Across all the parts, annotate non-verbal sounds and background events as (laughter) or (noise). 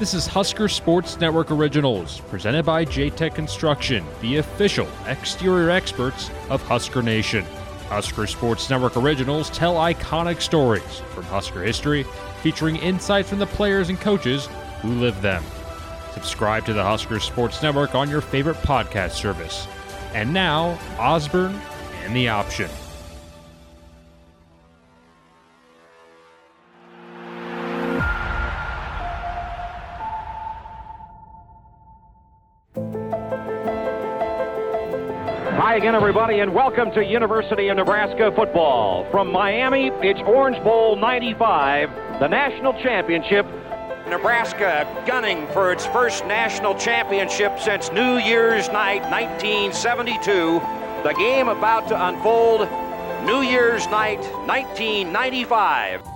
This is Husker Sports Network Originals, presented by JTech Construction, the official exterior experts of Husker Nation. Husker Sports Network Originals tell iconic stories from Husker history, featuring insights from the players and coaches who live them. Subscribe to the Husker Sports Network on your favorite podcast service. And now, Osborne and the Option. Hi again, everybody, and welcome to University of Nebraska football. From Miami, it's Orange Bowl 95, the national championship. Nebraska gunning for its first national championship since New Year's night 1972. The game about to unfold New Year's night 1995.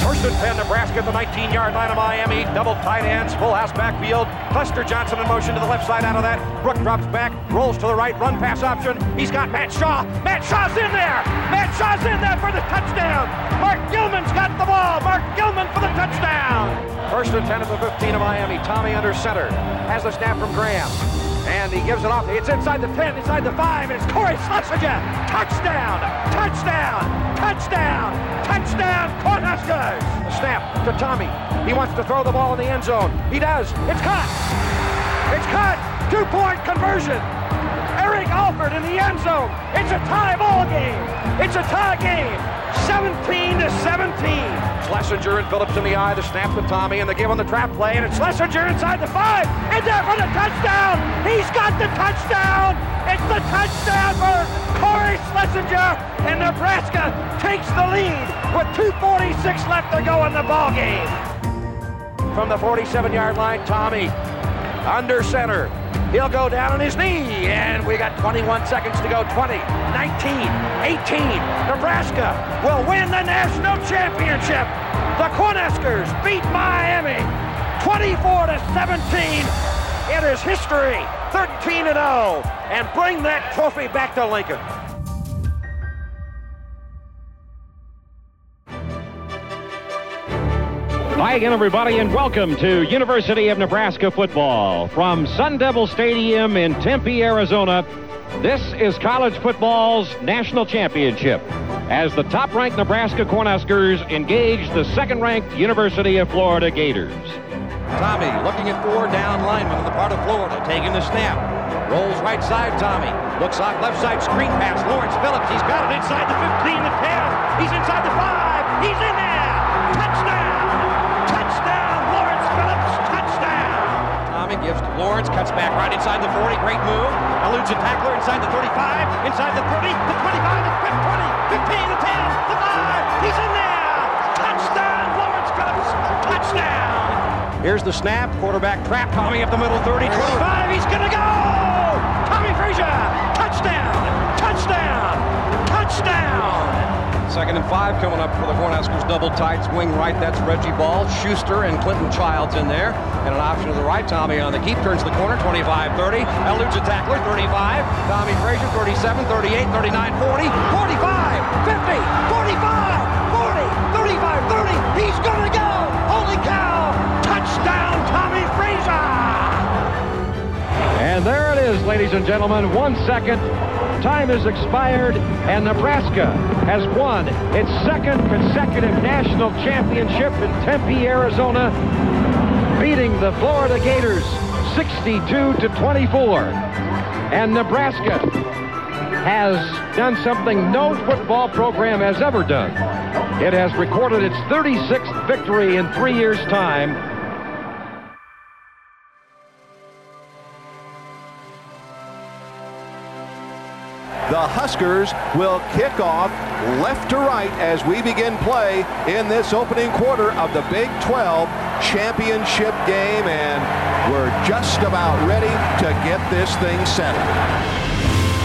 First and 10, Nebraska at the 19 yard line of Miami. Double tight ends, full house backfield. Clester Johnson in motion to the left side out of that. Brook drops back, rolls to the right, run pass option. He's got Matt Shaw. Matt Shaw's in there. Matt Shaw's in there for the touchdown. Mark Gilman's got the ball. Mark Gilman for the touchdown. First and 10 at the 15 of Miami. Tommie under center. Has the snap from Graham. And he gives it off. It's inside the 10, inside the 5, and it's Cory Schlesinger. Touchdown! Touchdown! Touchdown! Touchdown! Cornhuskers! The snap to Tommie. He wants to throw the ball in the end zone. He does. It's caught. It's caught. Two-point conversion. Eric Alford in the end zone. It's a tie ball game. It's a tie game. 17 to 17. Schlesinger and Phillips in the eye, the snap to Tommie, and the give on the trap play, and it's Schlesinger inside the five, and there for the touchdown. He's got the touchdown. It's the touchdown for Cory Schlesinger, and Nebraska takes the lead with 2:46 left to go in the ball game. From the 47-yard line, Tommy under center. He'll go down on his knee, and we got 21 seconds to go. 20, 19, 18. Nebraska will win the national championship. The Cornhuskers beat Miami 24 to 17. It is history, 13 and 0, and bring that trophy back to Lincoln. Hi again, everybody, and welcome to University of Nebraska football. From Sun Devil Stadium in Tempe, Arizona, this is college football's national championship as the top-ranked Nebraska Cornhuskers engage the second-ranked University of Florida Gators. Tommie looking at four down linemen on the part of Florida, taking the snap. Rolls right side, Tommie. Looks off left side, screen pass. Lawrence Phillips, he's got it inside the 15, the 10. He's inside the 5. He's in gives Lawrence, cuts back right inside the 40. Great move. Eludes a tackler inside the 35, inside the 30, the 25, the 20, 15, the 10, the 5. He's in there. Touchdown! Lawrence Phillips, touchdown! Here's the snap. Quarterback trap. Tommie up the middle. 30, 25. He's to go. Tommie Frazier. Touchdown. Touchdown. Touchdown. Second and five coming up for the Cornhuskers. Double tights. Wing right. That's Reggie Baul. Schuster and Clinton Childs in there. And an option to the right. Tommie on the keep. Turns the corner. 25, 30. Eludes a tackler. 35. Tommie Frazier. 37, 38, 39, 40, 45, 50, 45, 40, 35, 30. He's going to go. Holy cow. Touchdown, Tommie Frazier! And there it is, ladies and gentlemen. One second. Time has expired, and Nebraska has won its second consecutive national championship in Tempe, Arizona, beating the Florida Gators 62 to 24. And Nebraska has done something no football program has ever done. It has recorded its 36th victory in three years' time The Huskers will kick off left to right as we begin play in this opening quarter of the Big 12 championship game, and we're just about ready to get this thing settled.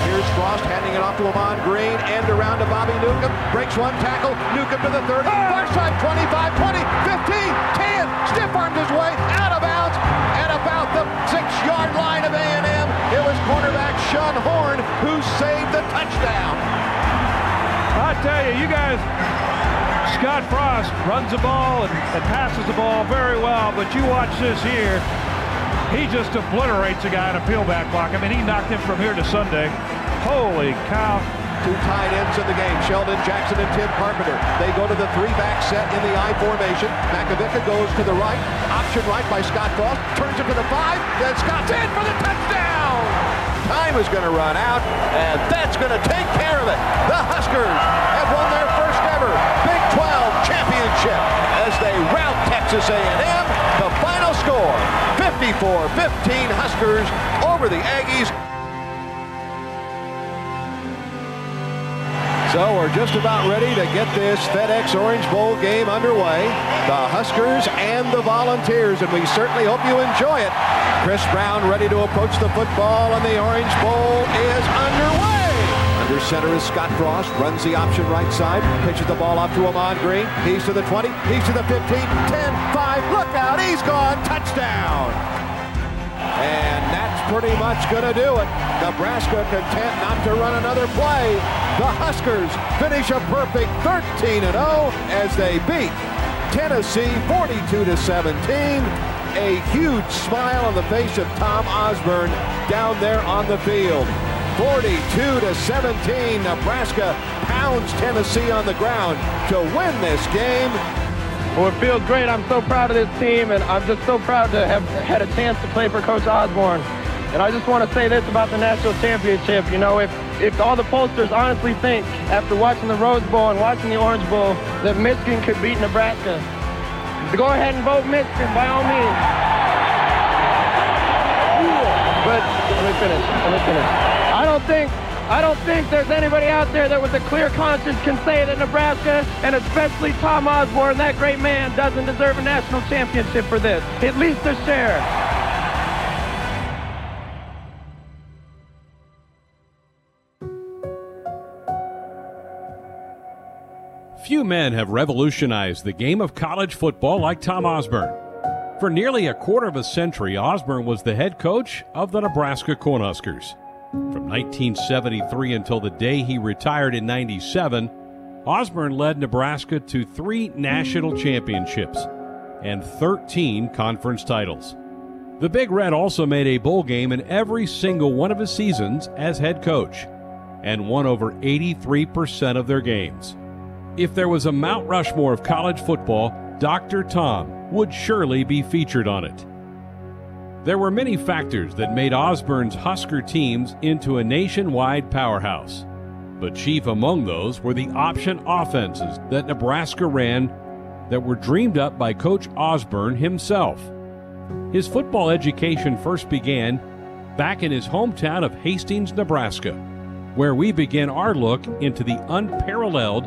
Here's Frost handing it off to Ahman Green, end around to Bobby Newcomb, breaks one tackle, Newcomb to the 30, ah! far side 25, 20, 15, 10, stiff armed his way out of bounds at about the six-yard line of A&M. It was cornerback Sean Horn who saved the touchdown. I tell you, you guys Scott Frost runs the ball and, and passes the ball very well, but you watch this here. He just obliterates a guy in a peelback block. I mean, he knocked him from here to Sunday. Holy cow. Two tight ends in the game, Sheldon Jackson and Tim Carpenter. They go to the three-back set in the I formation. Makovicka goes to the right. Option right by Scott Frost. Turns it to the five. Then Scott's in for the touchdown. Time is going to run out, and that's going to take care of it. The Huskers have won their first ever Big 12 championship as they rout Texas A&M. The final score, 54-15 Huskers over the Aggies. So we're just about ready to get this FedEx Orange Bowl game underway. The Huskers and the Volunteers, and we certainly hope you enjoy it. Chris Brown ready to approach the football, and the Orange Bowl is underway. Under center is Scott Frost, runs the option right side, pitches the ball off to Ahman Green. He's to the 20, he's to the 15, 10, 5, look out, he's gone, touchdown. And that's pretty much going to do it. Nebraska content not to run another play. The Huskers finish a perfect 13-0 as they beat Tennessee 42-17. A huge smile on the face of Tom Osborne down there on the field. 42 to 17, Nebraska pounds Tennessee on the ground to win this game. Well, it feels great. I'm so proud of this team, and I'm just so proud to have had a chance to play for Coach Osborne. And I just want to say this about the national championship. You know, if, if all the pollsters honestly think, after watching the Rose Bowl and watching the Orange Bowl, that Michigan could beat Nebraska, go ahead and vote Michigan by all means. But let me finish. Let me finish. I don't think I don't think there's anybody out there that with a clear conscience can say that Nebraska, and especially Tom Osborne, that great man, doesn't deserve a national championship for this. At least a share. Few men have revolutionized the game of college football like Tom Osborne. For nearly a quarter of a century, Osborne was the head coach of the Nebraska Cornhuskers. From 1973 until the day he retired in 97, Osborne led Nebraska to three national championships and 13 conference titles. The Big Red also made a bowl game in every single one of his seasons as head coach and won over 83% of their games. If there was a Mount Rushmore of college football, Dr. Tom would surely be featured on it. There were many factors that made Osborne's Husker teams into a nationwide powerhouse. But chief among those were the option offenses that Nebraska ran that were dreamed up by Coach Osborne himself. His football education first began back in his hometown of Hastings, Nebraska, where we begin our look into the unparalleled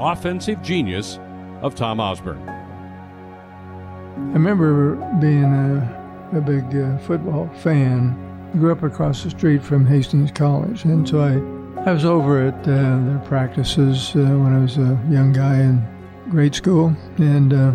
offensive genius of Tom Osborne. I remember being a, a big uh, football fan. I grew up across the street from Hastings College, and so I, I was over at uh, their practices uh, when I was a young guy in grade school, and uh,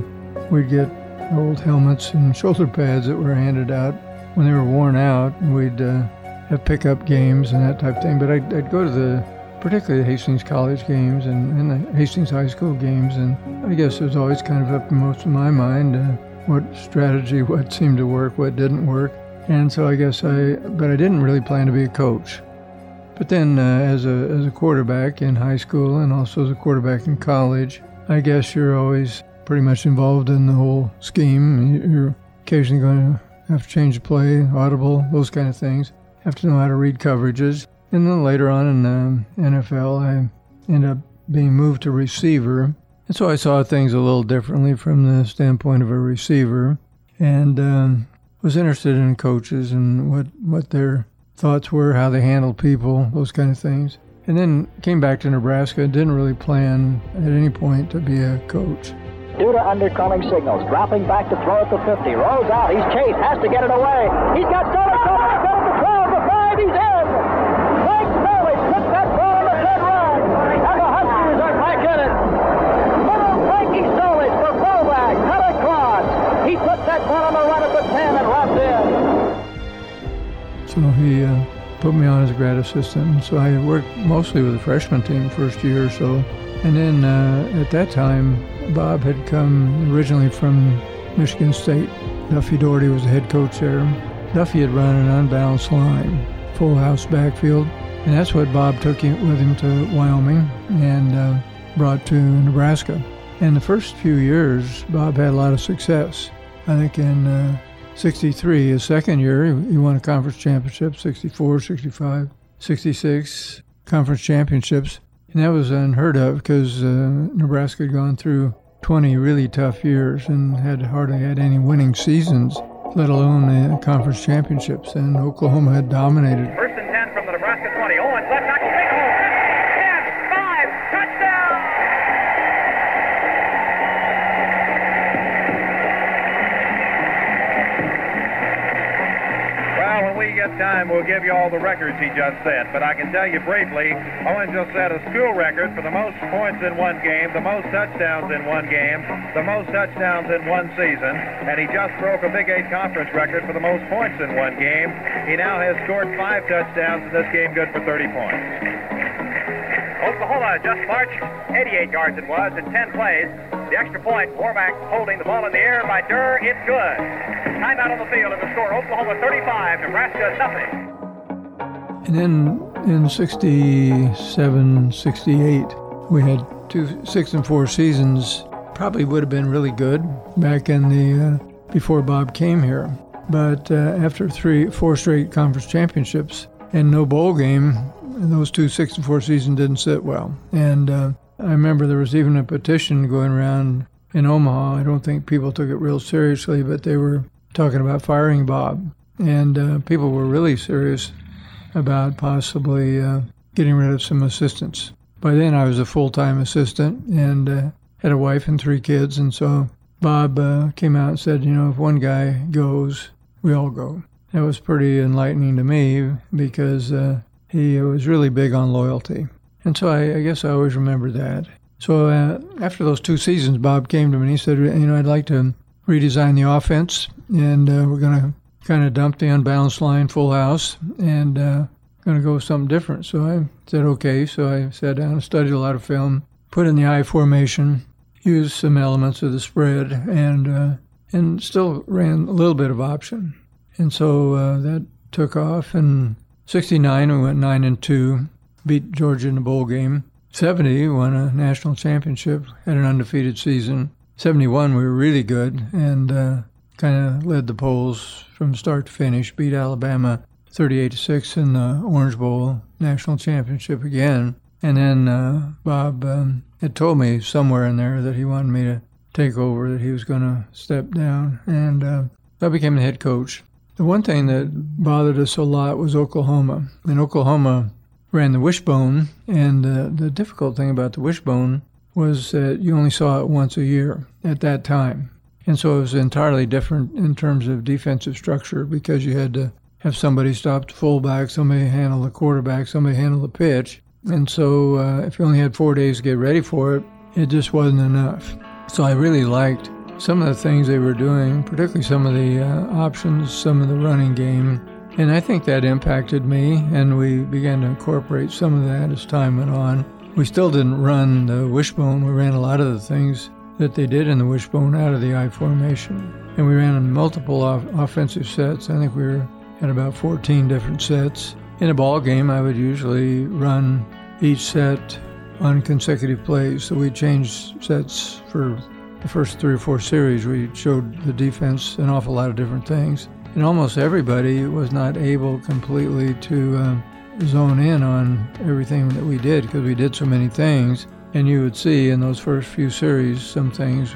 we'd get old helmets and shoulder pads that were handed out when they were worn out, and we'd uh, have pickup games and that type of thing. But I'd, I'd go to the particularly the Hastings College games and, and, the Hastings High School games. And I guess it was always kind of up in most of my mind uh, what strategy, (laughs) what seemed to work, what didn't work. And so I guess I, but I didn't really plan to be a coach. But then uh, as, a, as a quarterback in high school and also as a quarterback in college, I guess you're always pretty much involved in the whole scheme. You're occasionally going to have to change the play, audible, those kind of things. Have to know how to read coverages. And then later on in the NFL, I ended up being moved to receiver. And so I saw things a little differently from the standpoint of a receiver and um, was interested in coaches and what, what their thoughts were, how they handled people, those kind of things. And then came back to Nebraska. Didn't really plan at any point to be a coach. Due to undercurrent signals, dropping back to throw at the 50. Rolls out. He's chased. Has to get it away. He's got Sterling covered. He's got the 12, the 5. He's in. Frank Sterling puts that ball on the 10 run. And the Huskers are back in it. Little Frankie Sterling for fullback. Cut across. He puts that ball on the run at the 10 and runs in. So he uh, put me on as a grad assistant. So I worked mostly with the freshman team first year or so. And then uh, at that time, Bob had come originally from Michigan State. Duffy Daugherty was the head coach there. Duffy had run an unbalanced line, full house backfield, and that's what Bob took with him to Wyoming and uh, brought to Nebraska. In the first few years, Bob had a lot of success. I think in uh, 63, his second year, he won a conference championship, 64, 65, 66 conference championships. And that was unheard of because uh, Nebraska had gone through 20 really tough years and had hardly had any winning seasons, let alone the conference championships. And Oklahoma had dominated. First and 10 from the Nebraska 20. Owens, left tackle, big hole. 10, 5, touchdown! Well, when we get time, we'll give you all the records he just set. But I can tell you briefly, Owen just set a school record for the most points in one game, the most touchdowns in one game, the most touchdowns in one season, and he just broke a Big Eight conference record for the most points in one game. He now has scored five touchdowns in this game, good for 30 points. Oklahoma just marched 88 yards it was in 10 plays. The extra point, Warmack holding the ball in the air by Durr. It's good. Timeout on the field and the score Oklahoma 35, Nebraska nothing. And then in 67, 68, we had two six and four seasons. Probably would have been really good back in the uh, before Bob came here. But uh, after three, four straight conference championships and no bowl game, those two six and four seasons didn't sit well. And uh, I remember there was even a petition going around in Omaha. I don't think people took it real seriously, but they were talking about firing Bob. And uh, people were really serious about possibly uh, getting rid of some assistants. By then, I was a full time assistant and uh, had a wife and three kids. And so Bob uh, came out and said, you know, if one guy goes, we all go. That was pretty enlightening to me because uh, he was really big on loyalty. And so I, I guess I always remember that. So uh, after those two seasons, Bob came to me and he said, you know, I'd like to redesign the offense, and uh, we're going to kind of dump the unbalanced line full house and uh, going to go with something different. So I said, okay. So I sat down and studied a lot of film, put in the I formation, used some elements of the spread, and uh, and still ran a little bit of option. And so uh, that took off. In '69, we went nine and two, beat Georgia in the bowl game. 70, won a national championship, had an undefeated season. 71, we were really good and uh, kind of led the polls from start to finish, beat Alabama 38 to 6 in the Orange Bowl national championship again. And then uh, Bob um, had told me somewhere in there that he wanted me to take over, that he was going to step down. And uh, I became the head coach. The one thing that bothered us a lot was Oklahoma. In Oklahoma, ran the wishbone, and uh, the difficult thing about the wishbone was that you only saw it once a year at that time. And so it was entirely different in terms of defensive structure because you had to have somebody stop the fullback, somebody handle the quarterback, somebody handle the pitch. And so uh, if you only had four days to get ready for it, it just wasn't enough. So I really liked some of the things they were doing, particularly some of the uh, options, some of the running game, and I think that impacted me, and we began to incorporate some of that as time went on. We still didn't run the wishbone. We ran a lot of the things that they did in the wishbone out of the I formation. And we ran multiple off- offensive sets. I think we were at about 14 different sets. In a ball game, I would usually run each set on consecutive plays. So we changed sets for the first three or four series. We showed the defense an awful lot of different things and almost everybody was not able completely to uh, zone in on everything that we did because we did so many things. And you would see in those first few series some things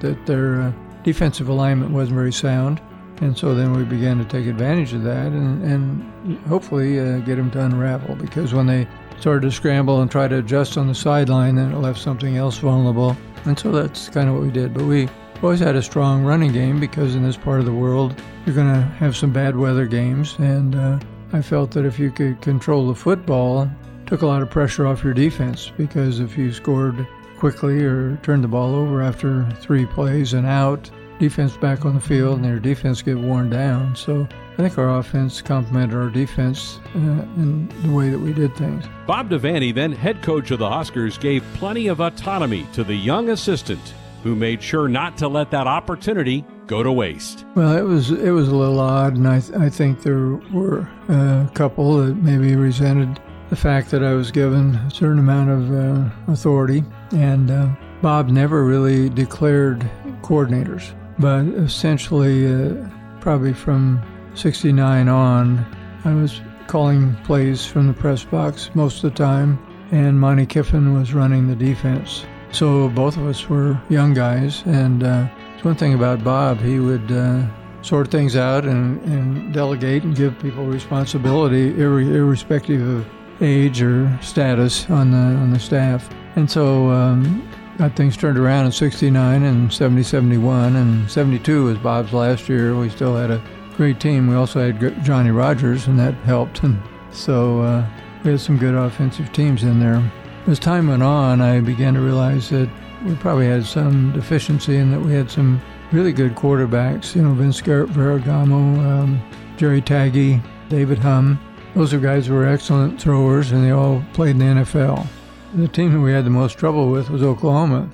that their uh, defensive alignment wasn't very sound. And so then we began to take advantage of that and, and hopefully uh, get them to unravel because when they started to scramble and try to adjust on the sideline, then it left something else vulnerable. And so that's kind of what we did. But we always had a strong running game because in this part of the world, you're going to have some bad weather games. And uh, I felt that if you could control the football, took a lot of pressure off your defense because if you scored quickly or turned the ball over after three plays and out, defense back on the field and their defense get worn down. So I think our offense complemented our defense uh, in the way that we did things. Bob Devaney, then head coach of the Huskers, gave plenty of autonomy to the young assistant who made sure not to let that opportunity go to waste. Well, it was it was a little odd, and I, th- I think there were a couple that maybe resented the fact that I was given a certain amount of uh, authority. And uh, Bob never really declared coordinators, but essentially, uh, probably from 69 on, I was calling plays from the press box most of the time, and Monte Kiffin was running the defense. So both of us were young guys, and uh, one thing about Bob. He would uh, sort things out and, and, delegate and give people responsibility, ir- irrespective of age or status on the on the staff. And so um, got things turned around in '69 and '70, '71, and '72 was Bob's last year. We still had a great team. We also had Johnny Rogers, and that helped. And so uh, we had some good offensive teams in there. As time went on, I began to realize that we probably had some deficiency in that we had some really good quarterbacks. You know, Vince Ferragamo, um, Jerry Tagge, David Humm. Those are guys who were excellent throwers, and they all played in the NFL. The team that we had the most trouble with was Oklahoma.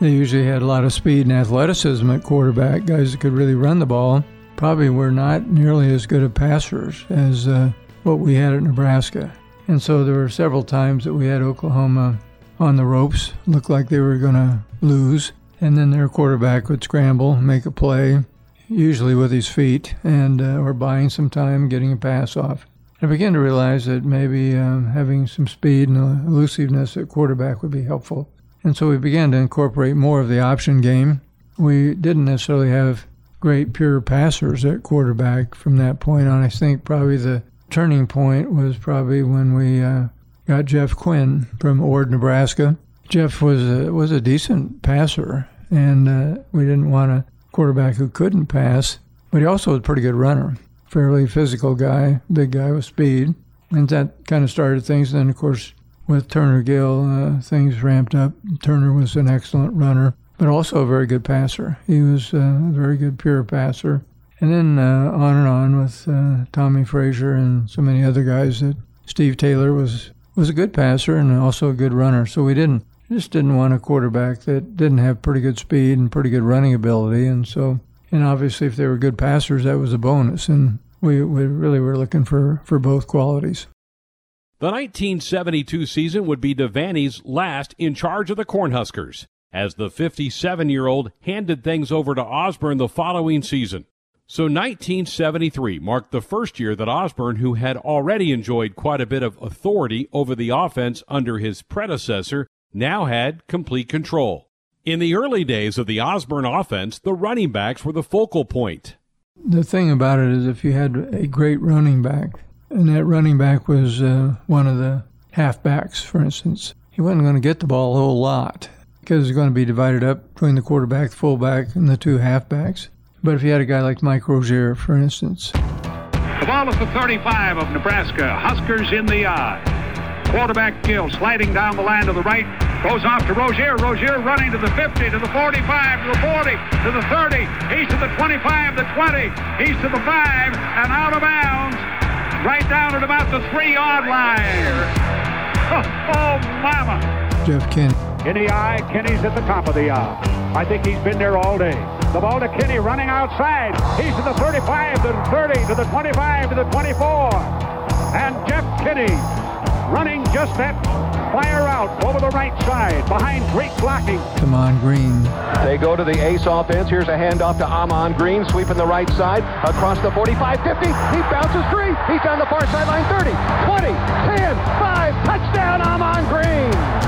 They usually had a lot of speed and athleticism at quarterback, guys that could really run the ball. Probably were not nearly as good of passers as uh, what we had at Nebraska. And so there were several times that we had Oklahoma on the ropes, looked like they were going to lose. And then their quarterback would scramble, make a play, usually with his feet, and uh, or buying some time, getting a pass off. I began to realize that maybe um, having some speed and elusiveness at quarterback would be helpful. And so we began to incorporate more of the option game. We didn't necessarily have great pure passers at quarterback from that point on. I think probably the turning point was probably when we uh, got Jeff Quinn from Ord, Nebraska. Jeff was a, was a decent passer, and uh, we didn't want a quarterback who couldn't pass, but he also was a pretty good runner. Fairly physical guy, big guy with speed, and that kind of started things. And then, of course, with Turner Gill, uh, things ramped up. Turner was an excellent runner, but also a very good passer. He was uh, a very good pure passer. And then uh, on and on with uh, Tommie Frazier and so many other guys that Steve Taylor was was a good passer and also a good runner. So we didn't just didn't want a quarterback that didn't have pretty good speed and pretty good running ability. And so, and obviously, if they were good passers, that was a bonus. And we, we really were looking for, for both qualities. The 1972 season would be Devaney's last in charge of the Cornhuskers, as the 57 year old handed things over to Osborne the following season. So 1973 marked the first year that Osborne, who had already enjoyed quite a bit of authority over the offense under his predecessor, now had complete control. In the early days of the Osborne offense, the running backs were the focal point. The thing about it is, if you had a great running back, and that running back was uh, one of the halfbacks, for instance, he wasn't going to get the ball a whole lot because it's going to be divided up between the quarterback, the fullback, and the two halfbacks. But if you had a guy like Mike Rozier, for instance. The ball is the 35 of Nebraska. Huskers in the eye. Quarterback Gill sliding down the line to the right. Goes off to Rozier. Rozier running to the 50, to the 45, to the 40, to the 30. He's to the 25, the 20. He's to the 5, and out of bounds. Right down at about the three-yard line. Oh, (laughs) oh, mama. Jeff Kinney. In the eye, Kinney's at the top of the eye. I think he's been there all day. The ball to Kinney running outside. He's to the 35, to the 30, to the 25, to the 24. And Jeff Kinney running just that fire out over the right side behind great blocking. Ahman Green. They go to the ace offense. Here's a handoff to Ahman Green, sweeping the right side across the 45 50. He bounces free. He's on the far sideline 30, 20, 10, 5. Touchdown, Ahman Green and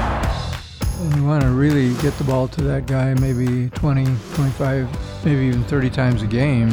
you want to really get the ball to that guy maybe 20, 25, maybe even 30 times a game,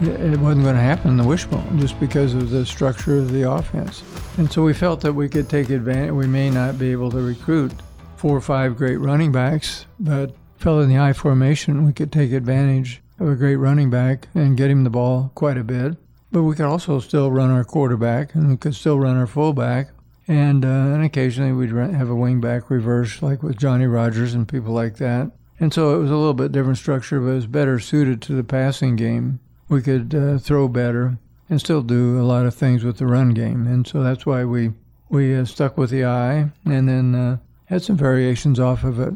it wasn't going to happen in the wishbone just because of the structure of the offense. And so we felt that we could take advantage. We may not be able to recruit four or five great running backs, but felt in the I formation we could take advantage of a great running back and get him the ball quite a bit. But we could also still run our quarterback and we could still run our fullback and, uh, and occasionally we'd have a wingback reverse, like with Johnny Rogers and people like that. And so it was a little bit different structure, but it was better suited to the passing game. We could uh, throw better and still do a lot of things with the run game. And so that's why we, we uh, stuck with the I and then uh, had some variations off of it.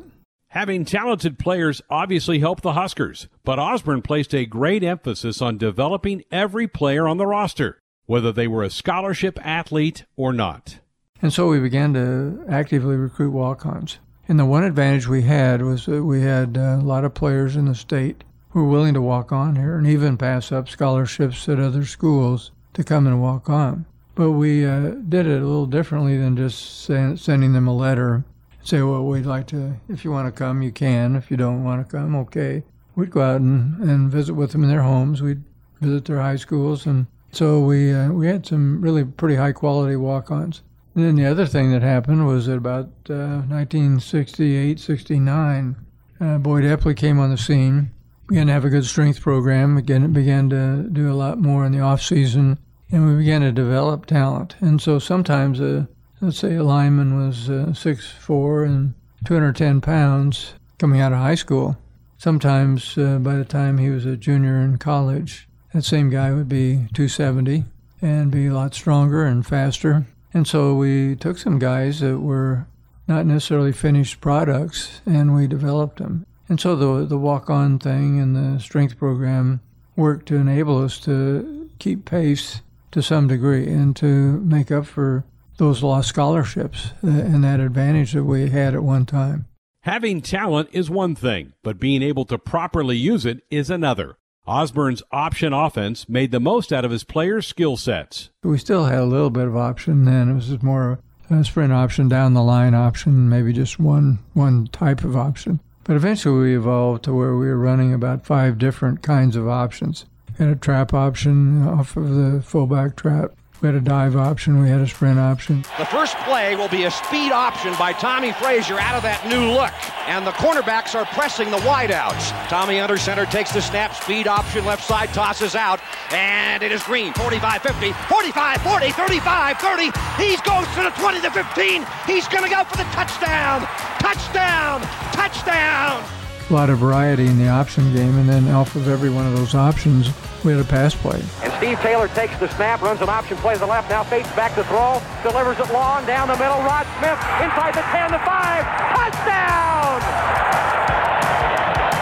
Having talented players obviously helped the Huskers, but Osborne placed a great emphasis on developing every player on the roster, whether they were a scholarship athlete or not. And so we began to actively recruit walk ons. And the one advantage we had was that we had a lot of players in the state who were willing to walk on here and even pass up scholarships at other schools to come and walk on. But we uh, did it a little differently than just sending them a letter say, well, we'd like to, if you want to come, you can. If you don't want to come, okay. We'd go out and, and visit with them in their homes. We'd visit their high schools. And so we, uh, we had some really pretty high quality walk ons. And then the other thing that happened was that about uh, 1968, 69, uh, Boyd Epley came on the scene, began to have a good strength program, again, began to do a lot more in the off season, and we began to develop talent. And so sometimes a, let's say a lineman was uh, 6'4 and 210 pounds coming out of high school. Sometimes uh, by the time he was a junior in college, that same guy would be 270 and be a lot stronger and faster. And so we took some guys that were not necessarily finished products and we developed them. And so the, the walk on thing and the strength program worked to enable us to keep pace to some degree and to make up for those lost scholarships uh, and that advantage that we had at one time. Having talent is one thing, but being able to properly use it is another. Osborne's option offense made the most out of his players' skill sets. We still had a little bit of option then. It was more a sprint option, down the line option, maybe just one one type of option. But eventually we evolved to where we were running about five different kinds of options. Had a trap option off of the fullback trap. We had a dive option. We had a sprint option. The first play will be a speed option by Tommie Frazier out of that new look. And the cornerbacks are pressing the wideouts. Tommie under center takes the snap, speed option left side, tosses out. And it is Green. 45 50, 45 40, 35 30. He goes to the 20 to 15. He's going to go for the touchdown. Touchdown. Touchdown. A lot of variety in the option game. And then off of every one of those options, we had a pass play. And Steve Taylor takes the snap, runs an option play to the left, now fakes back to throw, delivers it long, down the middle. Rod Smith inside the 10, the 5. Touchdown!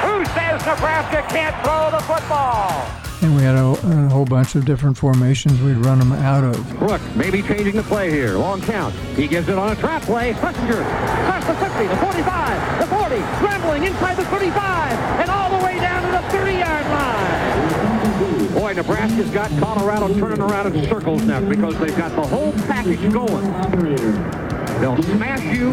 Who says Nebraska can't throw the football? And we had a, a, whole bunch of different formations we'd run them out of. Brook maybe changing the play here. Long count. He gives it on a trap play. Schlesinger across the 50, the 45, the 40, scrambling inside the 35, and all the way down to the 30-yard line. Boy, Nebraska's got Colorado turning around in circles now because they've got the whole package going. They'll smash you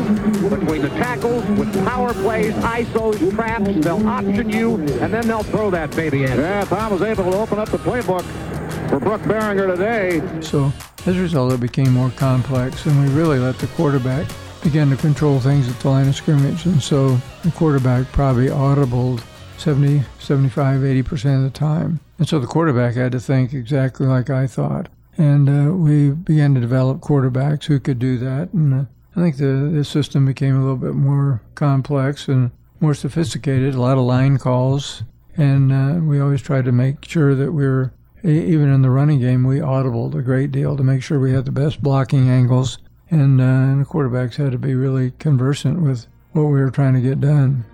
between the tackles with power plays, ISOs, traps. They'll option you, and then they'll throw that baby in. Yeah, Tom was able to open up the playbook for Brook Berringer today. So as a result, it became more complex, and we really let the quarterback begin to control things at the line of scrimmage. And so the quarterback probably audibled 70, 75, 80% of the time. And so the quarterback had to think exactly like I thought. And uh, we began to develop quarterbacks who could do that. And uh, I think the, the system became a little bit more complex and more sophisticated, a lot of line calls. And uh, we always tried to make sure that we were, even in the running game, we audibled a great deal to make sure we had the best blocking angles. And, uh, and the quarterbacks had to be really conversant with what we were trying to get done.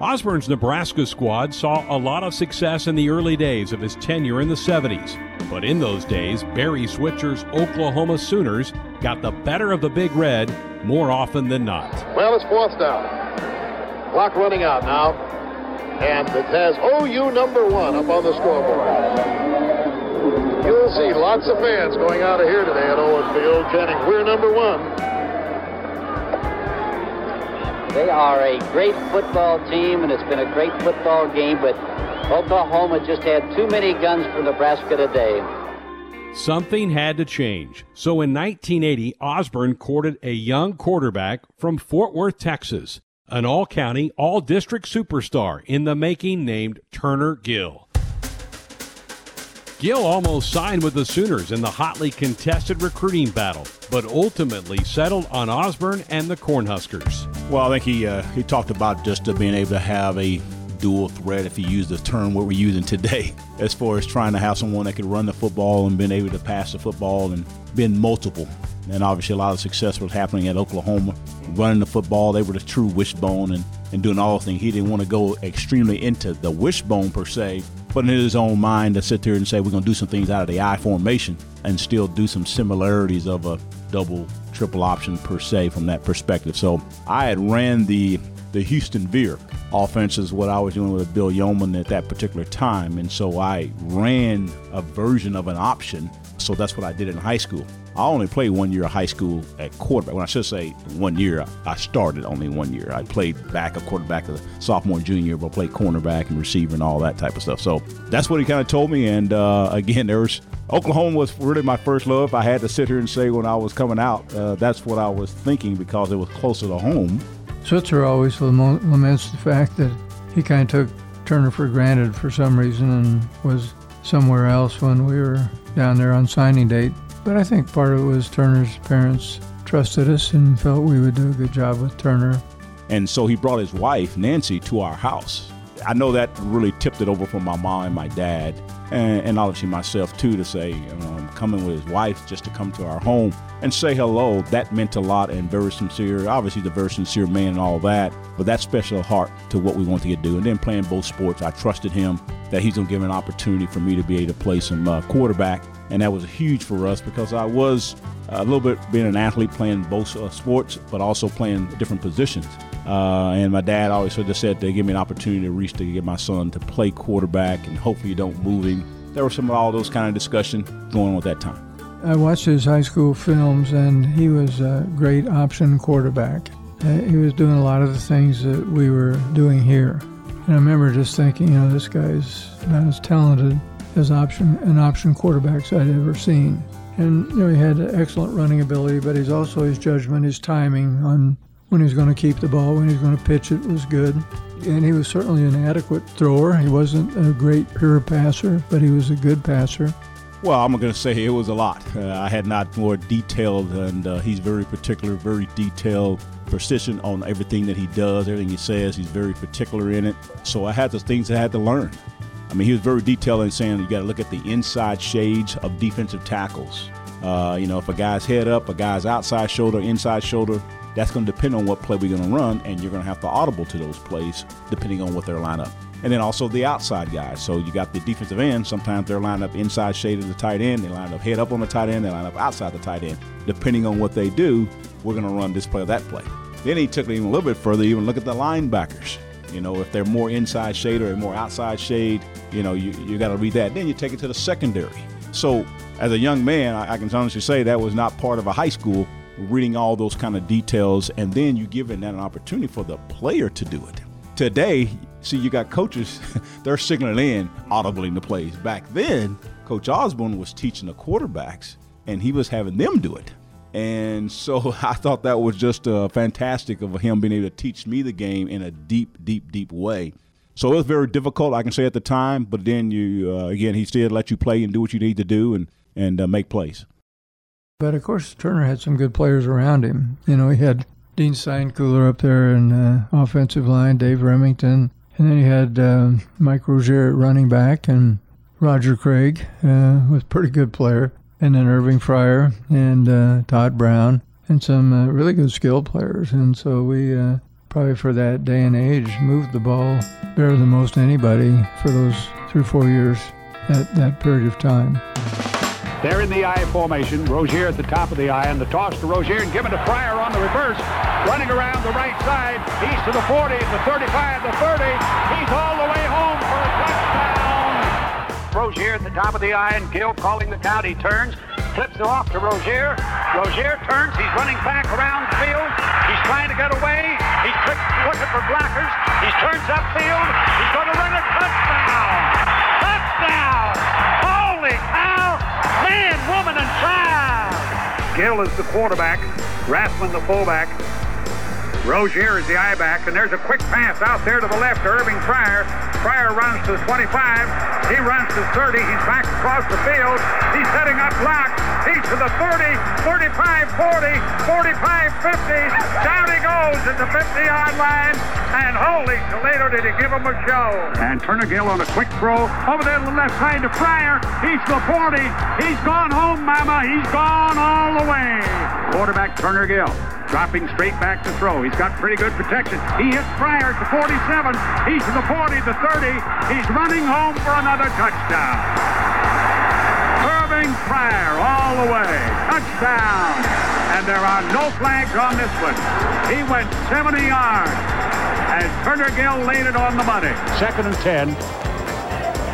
Osborne's Nebraska squad saw a lot of success in the early days of his tenure in the 70s. But in those days, Barry Switzer's Oklahoma Sooners got the better of the Big Red more often than not. Well, it's fourth down. Clock running out now. And it has OU number one up on the scoreboard. You'll see lots of fans going out of here today at Owen Field chanting, We're number one. They are a great football team, and it's been a great football game, but Oklahoma just had too many guns for Nebraska today. Something had to change. So in 1980, Osborne courted a young quarterback from Fort Worth, Texas, an all county, all district superstar in the making named Turner Gill. Gill almost signed with the Sooners in the hotly contested recruiting battle, but ultimately settled on Osborne and the Cornhuskers. Well, I think he uh, he talked about just being able to have a dual threat, if you use the term what we're using today, (laughs) as far as trying to have someone that could run the football and being able to pass the football and being multiple. And obviously a lot of success was happening at Oklahoma, running the football. They were the true wishbone and, and doing all the things. He didn't want to go extremely into the wishbone per se, but in his own mind to sit there and say we're going to do some things out of the I formation and still do some similarities of a double, triple option per se from that perspective. So I had ran the the Houston Veer offense is what I was doing with Bill Yeoman at that particular time, and so I ran a version of an option. So that's what I did in high school. I only played one year of high school at quarterback. When I should say one year, I started only one year. I played backup quarterback of sophomore junior but played cornerback and receiver and all that type of stuff. So that's what he kind of told me. And uh, again, there was Oklahoma was really my first love. I had to sit here and say when I was coming out, uh, that's what I was thinking because it was closer to home. Switzer always laments the fact that he kind of took Turner for granted for some reason and was somewhere else when we were down there on signing date. But I think part of it was Turner's parents trusted us and felt we would do a good job with Turner. And so he brought his wife, Nancy, to our house. I know that really tipped it over for my mom and my dad, and, and obviously myself too, to say, um, coming with his wife just to come to our home and say hello. That meant a lot and very sincere. Obviously, the very sincere man and all that, but that special heart to what we wanted to do. And then playing both sports, I trusted him that he's going to give an opportunity for me to be able to play some uh, quarterback. And that was huge for us because I was a little bit being an athlete playing both uh, sports, but also playing different positions. Uh, and my dad always of said to give me an opportunity to reach to get my son to play quarterback and hopefully you don't move him. There were some of all those kind of discussion going on at that time. I watched his high school films and he was a great option quarterback. Uh, he was doing a lot of the things that we were doing here. And I remember just thinking, you know, this guy's not as talented as option an option quarterbacks I'd ever seen. And you know, he had excellent running ability, but he's also his judgment, his timing on when he's going to keep the ball, when he's going to pitch it was good. And he was certainly an adequate thrower. He wasn't a great pure passer, but he was a good passer. Well, I'm going to say it was a lot. Uh, I had not more detailed, and uh, he's very particular, very detailed, persistent on everything that he does, everything he says. He's very particular in it. So I had the things I had to learn. I mean, he was very detailed in saying you got to look at the inside shades of defensive tackles. Uh, you know, if a guy's head up, a guy's outside shoulder, inside shoulder, that's going to depend on what play we're going to run, and you're going to have to audible to those plays depending on what their lineup and then also the outside guys. So you got the defensive end. Sometimes they're lined up inside shade of the tight end. They line up head up on the tight end. They line up outside the tight end. Depending on what they do, we're going to run this play or that play. Then he took it even a little bit further. Even look at the linebackers. You know, if they're more inside shade or more outside shade, you know, you, you got to read that. Then you take it to the secondary. So as a young man, I, I can honestly say that was not part of a high school reading all those kind of details, and then you giving that an opportunity for the player to do it. Today, see, you got coaches, (laughs) they're signaling in audibly in the plays. Back then, Coach Osborne was teaching the quarterbacks, and he was having them do it. And so (laughs) I thought that was just uh, fantastic of him being able to teach me the game in a deep, deep, deep way. So it was very difficult, I can say at the time, but then you, uh, again, he still let you play and do what you need to do and, and uh, make plays. But of course, Turner had some good players around him. You know, he had Dean Steinkuhler up there in uh, offensive line, Dave Rimington, and then he had uh, Mike Rozier at running back and Roger Craig uh, was a pretty good player. And then Irving Fryar and uh, Todd Brown and some uh, really good skill players. And so we uh, probably for that day and age moved the ball better than most anybody for those three or four years at that period of time. They're in the I formation. Rozier at the top of the I, and the toss to Rozier and given to Fryar on the reverse. Running around the right side. He's to the 40, the 35, the 30. He's all Rozier at the top of the I, and Gill calling the count. He turns, flips it off to Rozier. Rozier turns. He's running back around the field. He's trying to get away. He's looking for blockers. He turns upfield. He's going to run a touchdown. Touchdown! Holy cow! man, woman, and child. Gill is the quarterback. Rathman the fullback. Rozier is the I back, and there's a quick pass out there to the left to Irving Fryar. Pryor runs to the 25. He runs to 30. He's back across the field. He's setting up block. He's to the 30, 35, 40, 45, 50. Down he goes at the 50-yard line. And holy Toledo, did he give him a show. And Turner Gill on a quick throw over there to the left side to Fryar. He's to the 40. He's gone home, Mama. He's gone all the way. Quarterback Turner Gill dropping straight back to throw. He's got pretty good protection. He hits Fryar to 47. He's to the 40, the 30. He's running home for another touchdown. Irving Fryar all the way. Touchdown. And there are no flags on this one. He went 70 yards as Turner Gill laid it on the money. Second and 10.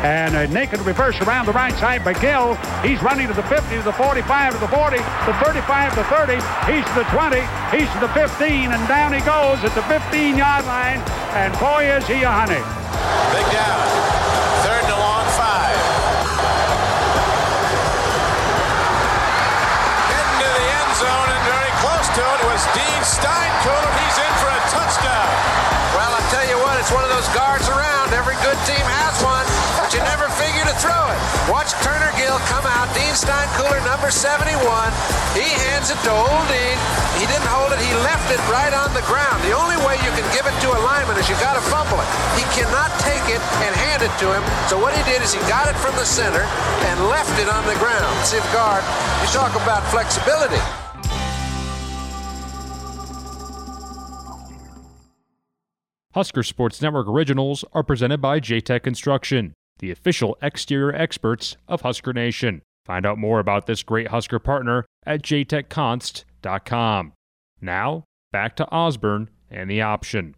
And a naked reverse around the right side by Gill. He's running to the 50, to the 45, to the 40, the 35, the 30. He's to the 20. He's to the 15. And down he goes at the 15-yard line. And boy, is he a honey. Big down. Third and long five. The end zone and very close to it was Dean. He's in for a touchdown. It's one of those guards around. Every good team has one, but you never figure to throw it. Watch Turner Gill come out. Dean Steinkuhler, number 71. He hands it to Old Dean. He didn't hold it. He left it right on the ground. The only way you can give it to a lineman is you got to fumble it. He cannot take it and hand it to him. So what he did is he got it from the center and left it on the ground. See guard, you talk about flexibility. Husker Sports Network originals are presented by JTech Construction, the official exterior experts of Husker Nation. Find out more about this great Husker partner at jtechconst.com. Now, back to Osborne and the option.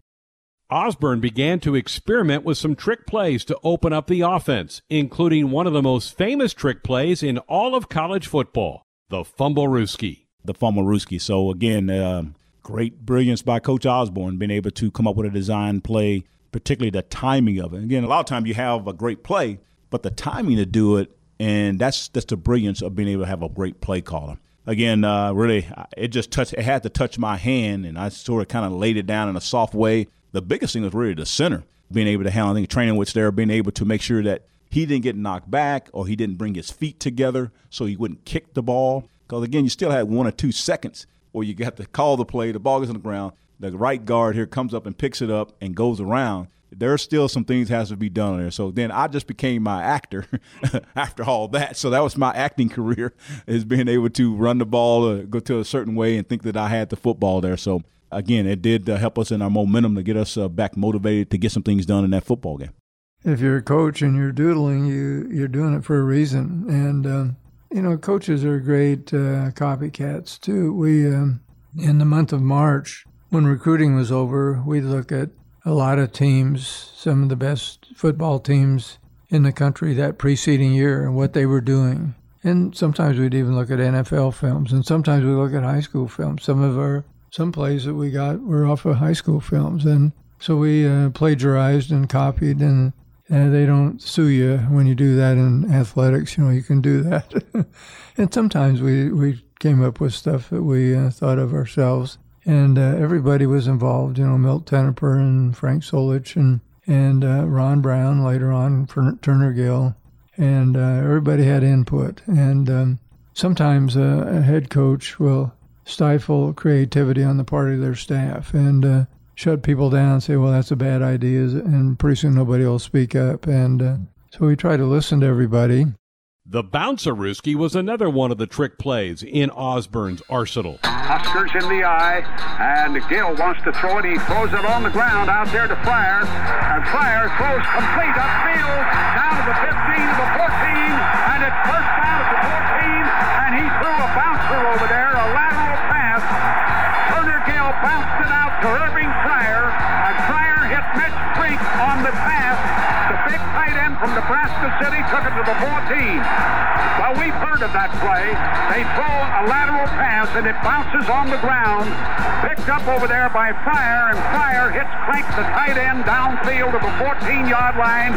Osborne began to experiment with some trick plays to open up the offense, including one of the most famous trick plays in all of college football, the fumblerooski. The fumblerooski. So again, uh, great brilliance by Coach Osborne, being able to come up with a design play, particularly the timing of it. Again, a lot of times you have a great play, but the timing to do it, and that's that's the brilliance of being able to have a great play caller. Again, uh, really, it just touched. It had to touch my hand, and I sort of kind of laid it down in a soft way. The biggest thing was really the center being able to handle. I think training which there, being able to make sure that he didn't get knocked back or he didn't bring his feet together so he wouldn't kick the ball. Because again, you still had one or two seconds where you got to call the play. The ball is on the ground. The right guard here comes up and picks it up and goes around. There's still some things has to be done there. So then I just became my actor (laughs) after all that. So that was my acting career (laughs) is being able to run the ball, uh, go to a certain way, and think that I had the football there. So again, it did uh, help us in our momentum to get us uh, back motivated to get some things done in that football game. If you're a coach and you're doodling, you you're doing it for a reason, and um, you know coaches are great uh, copycats too. We um, in the month of March when recruiting was over, we look at a lot of teams, some of the best football teams in the country that preceding year and what they were doing. And sometimes we'd even look at NFL films, and sometimes we look at high school films. Some of our some plays that we got were off of high school films, and so we uh, plagiarized and copied. And uh, they don't sue you when you do that in athletics. You know, you can do that. (laughs) and sometimes we we came up with stuff that we uh, thought of ourselves, and uh, everybody was involved. You know, Milt Tenopir and Frank Solich and and uh, Ron Brown later on, Turner Gill, and uh, everybody had input. And um, sometimes a head coach will stifle creativity on the part of their staff and uh, shut people down and say, well, that's a bad idea. And pretty soon nobody will speak up. And uh, so we try to listen to everybody. The bouncerooski was another one of the trick plays in Osborne's arsenal. Huskers in the eye, and Gill wants to throw it. He throws it on the ground out there to Fryar, and Fryar throws complete upfield down to the 15, to the Well, we've heard of that play. They throw a lateral pass, and it bounces on the ground. Picked up over there by Fryar, and Fryar hits Krenk, the tight end, downfield of the 14-yard line.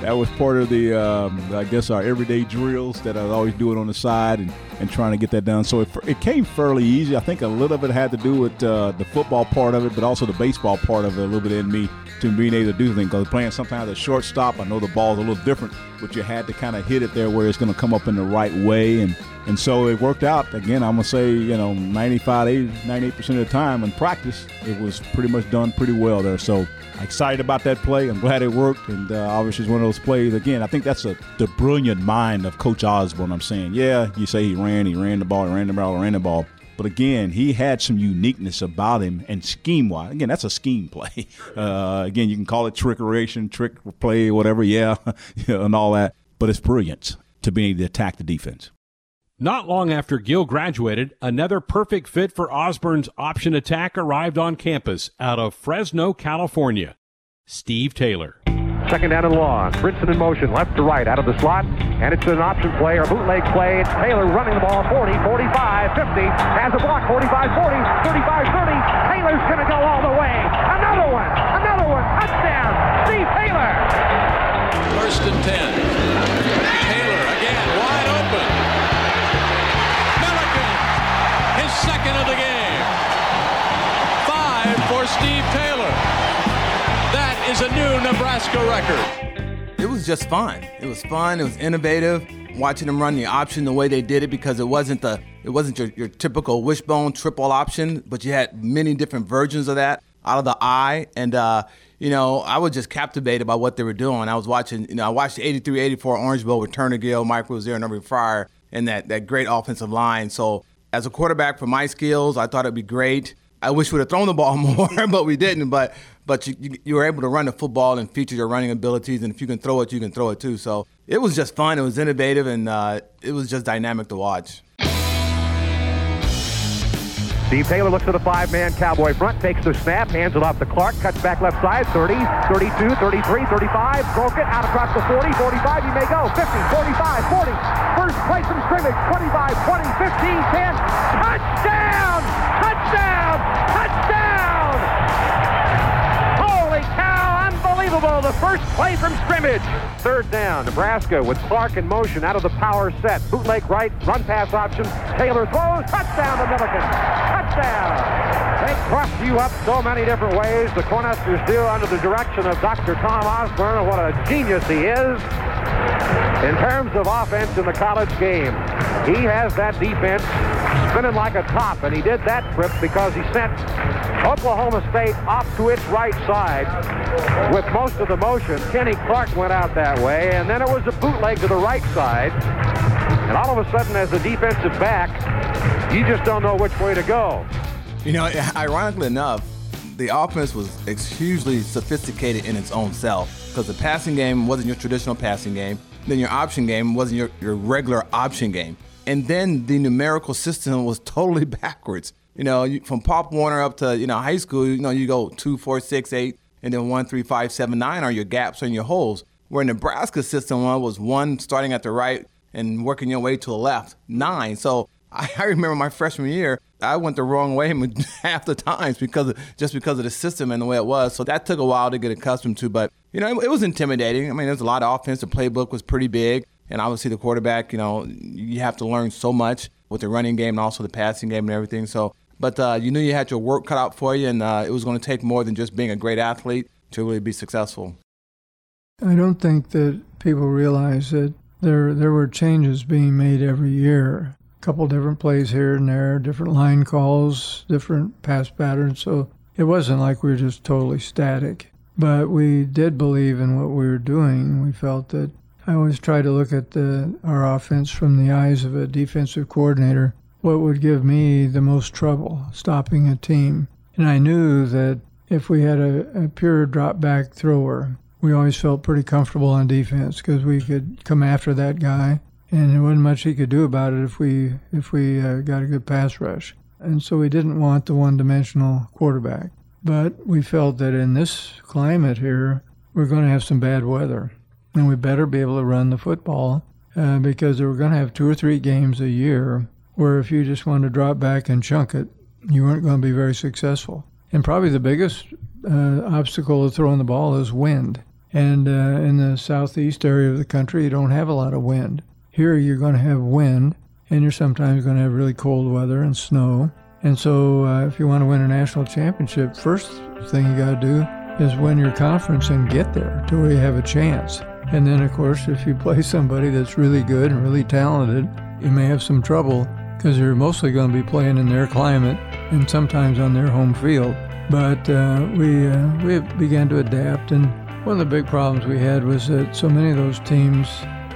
that was part of the, um, I guess, our everyday drills that I was always doing on the side and, and trying to get that done. So it, it came fairly easy. I think a little of it had to do with uh, the football part of it, but also the baseball part of it a little bit in me to being able to do things. Because playing sometimes a shortstop, I know the ball's a little different, but you had to kind of hit it there where it's going to come up in the right way. And, and so it worked out. Again, I'm going to say, you know, 95, 80, 98% of the time in practice, it was pretty much done pretty well there. So excited about that play. I'm glad it worked. And uh, obviously, it's one of those plays. Again, I think that's a, the brilliant mind of Coach Osborne. I'm saying, yeah, you say he ran, he ran the ball, he ran the ball, ran the ball. But again, he had some uniqueness about him and scheme wise. Again, that's a scheme play. (laughs) Uh, again, you can call it trickeration, trick play, whatever, yeah, (laughs) and all that. But it's brilliant to be able to attack the defense. Not long after Gill graduated, another perfect fit for Osborne's option attack arrived on campus out of Fresno, California. Steve Taylor. Second down and long. Brinson in motion, left to right, out of the slot, and it's an option play or bootleg play. It's Taylor running the ball 40, 45, 50, has a block 45, 40, 35, 30. Taylor's going to go all the way. Another one, another one, touchdown, Steve Taylor. First and 10. Taylor again, wide open. Millikan, his second of the game. Five for Steve Taylor. Is a new Nebraska record. It was just fun. It was fun. It was innovative. Watching them run the option the way they did it because it wasn't the it wasn't your, your typical wishbone triple option, but you had many different versions of that out of the eye. And uh, you know, I was just captivated by what they were doing. I was watching, you know, I watched the 83 84 Orange Bowl with Turner Gill, Mike Rozier, and Irving Fryar, and that, that great offensive line. So, as a quarterback, for my skills, I thought it'd be great. I wish we'd have thrown the ball (laughs) more, but we didn't. But but you, you, were able to run the football and feature your running abilities, and if you can throw it, you can throw it too. So it was just fun. It was innovative, and uh, it was just dynamic to watch. Steve Taylor looks at the five-man Cowboy front, takes the snap, hands it off to Clark, cuts back left side, 30, 32, 33, 35, broke it, out across the 40, 45, he may go, 50, 45, 40, first place in scrimmage, 25, 20, 15, 10, touchdown! Touchdown! Unbelievable, the first play from scrimmage. Third down, Nebraska with Clark in motion out of the power set, bootleg right, run pass option, Taylor throws, touchdown to Millikan, touchdown! They cross you up so many different ways. The Cornhuskers do under the direction of Dr. Tom Osborne. What a genius he is. In terms of offense in the college game, he has that defense spinning like a top, and he did that trip because he sent Oklahoma State off to its right side with most of the motion. Kenny Clark went out that way, and then it was a bootleg to the right side. And all of a sudden, as a defensive back, you just don't know which way to go. You know, ironically enough, the offense was hugely sophisticated in its own self because the passing game wasn't your traditional passing game. Then your option game wasn't your, your regular option game. And then the numerical system was totally (laughs) backwards. You know, you, from Pop Warner up to, you know, high school, you know, you go two, four, six, eight, and then one, three, five, seven, nine are your gaps and your holes. Where Nebraska system one was one starting at the right and working your way to the left, nine. So I, remember my freshman year, I went the wrong way (laughs) half the times because of, just because of the system and the way it was. So that took a while to get accustomed to, but you know, it, it was intimidating. I mean, there's a lot of offense. The playbook was pretty big, and obviously the quarterback. You know, you have to learn so much with the running game and also the passing game and everything. So, but uh, you knew you had your work cut out for you, and uh, it was going to take more than just being a great athlete to really be successful. I don't think that people realize that there there were changes being made every year. Couple different plays here and there, different line calls, different pass patterns. So it wasn't like we were just totally static. But we did believe in what we were doing. We felt that I always try to look at the, our offense from the eyes of a defensive coordinator. What would give me the most trouble stopping a team? And I knew that if we had a, a pure drop back thrower, we always felt pretty comfortable on defense because we could come after that guy, and there wasn't much he could do about it if we if we uh, got a good pass rush. And so we didn't want the one-dimensional quarterback. But we felt that in this climate here, we're going to have some bad weather, and we better be able to run the football uh, because we're going to have two or three games a year where if you just want to drop back and chunk it, you weren't going to be very successful. And probably the biggest uh, obstacle to throwing the ball is wind. And uh, in the southeast area of the country, you don't have a lot of wind. Here, you're going to have wind, and you're sometimes going to have really cold weather and snow. And so, uh, if you want to win a national championship, first thing you got to do is win your conference and get there to where you have a chance. And then, of course, if you play somebody that's really good and really talented, you may have some trouble because you're mostly going to be playing in their climate and sometimes on their home field. But uh, we uh, we began to adapt, and one of the big problems we had was that so many of those teams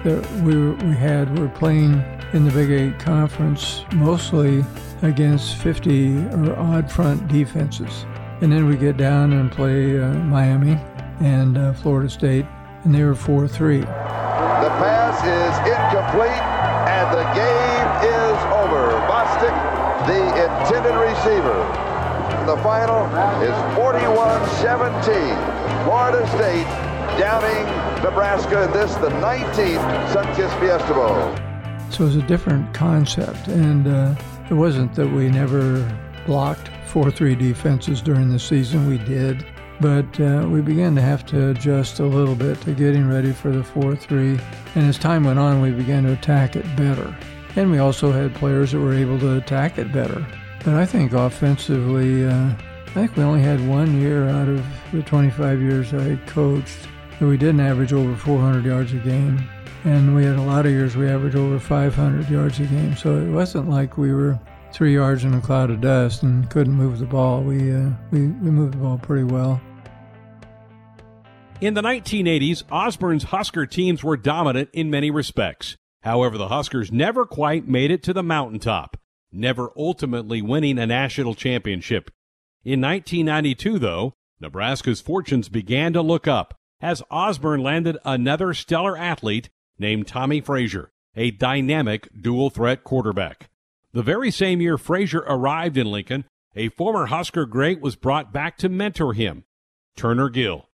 that we we had were playing in the Big Eight conference mostly against 50 or odd front defenses, and then we get down and play uh, Miami and uh, Florida State, and they were 4-3. The pass is incomplete, and the game is over. Bostic, the intended receiver. The final is 41-17. Florida State downing Nebraska in this, the 19th Sunkist Fiesta Bowl. So it was a different concept, and uh, it wasn't that we never blocked 4-3 defenses during the season. We did, but uh, we began to have to adjust a little bit to getting ready for the 4-3. And as time went on, we began to attack it better. And we also had players that were able to attack it better. But I think offensively, uh, I think we only had one year out of the 25 years I coached that we didn't average over 400 yards a game. And we had a lot of years we averaged over 500 yards a game. So it wasn't like we were three yards in a cloud of dust and couldn't move the ball. We, uh, we, we moved the ball pretty well. In the 1980s, Osborne's Husker teams were dominant in many respects. However, the Huskers never quite made it to the mountaintop never ultimately winning a national championship. In 1992, though, Nebraska's fortunes began to look up as Osborne landed another stellar athlete named Tommie Frazier, a dynamic dual threat quarterback. The very same year Frazier arrived in Lincoln, a former Husker great was brought back to mentor him, Turner Gill.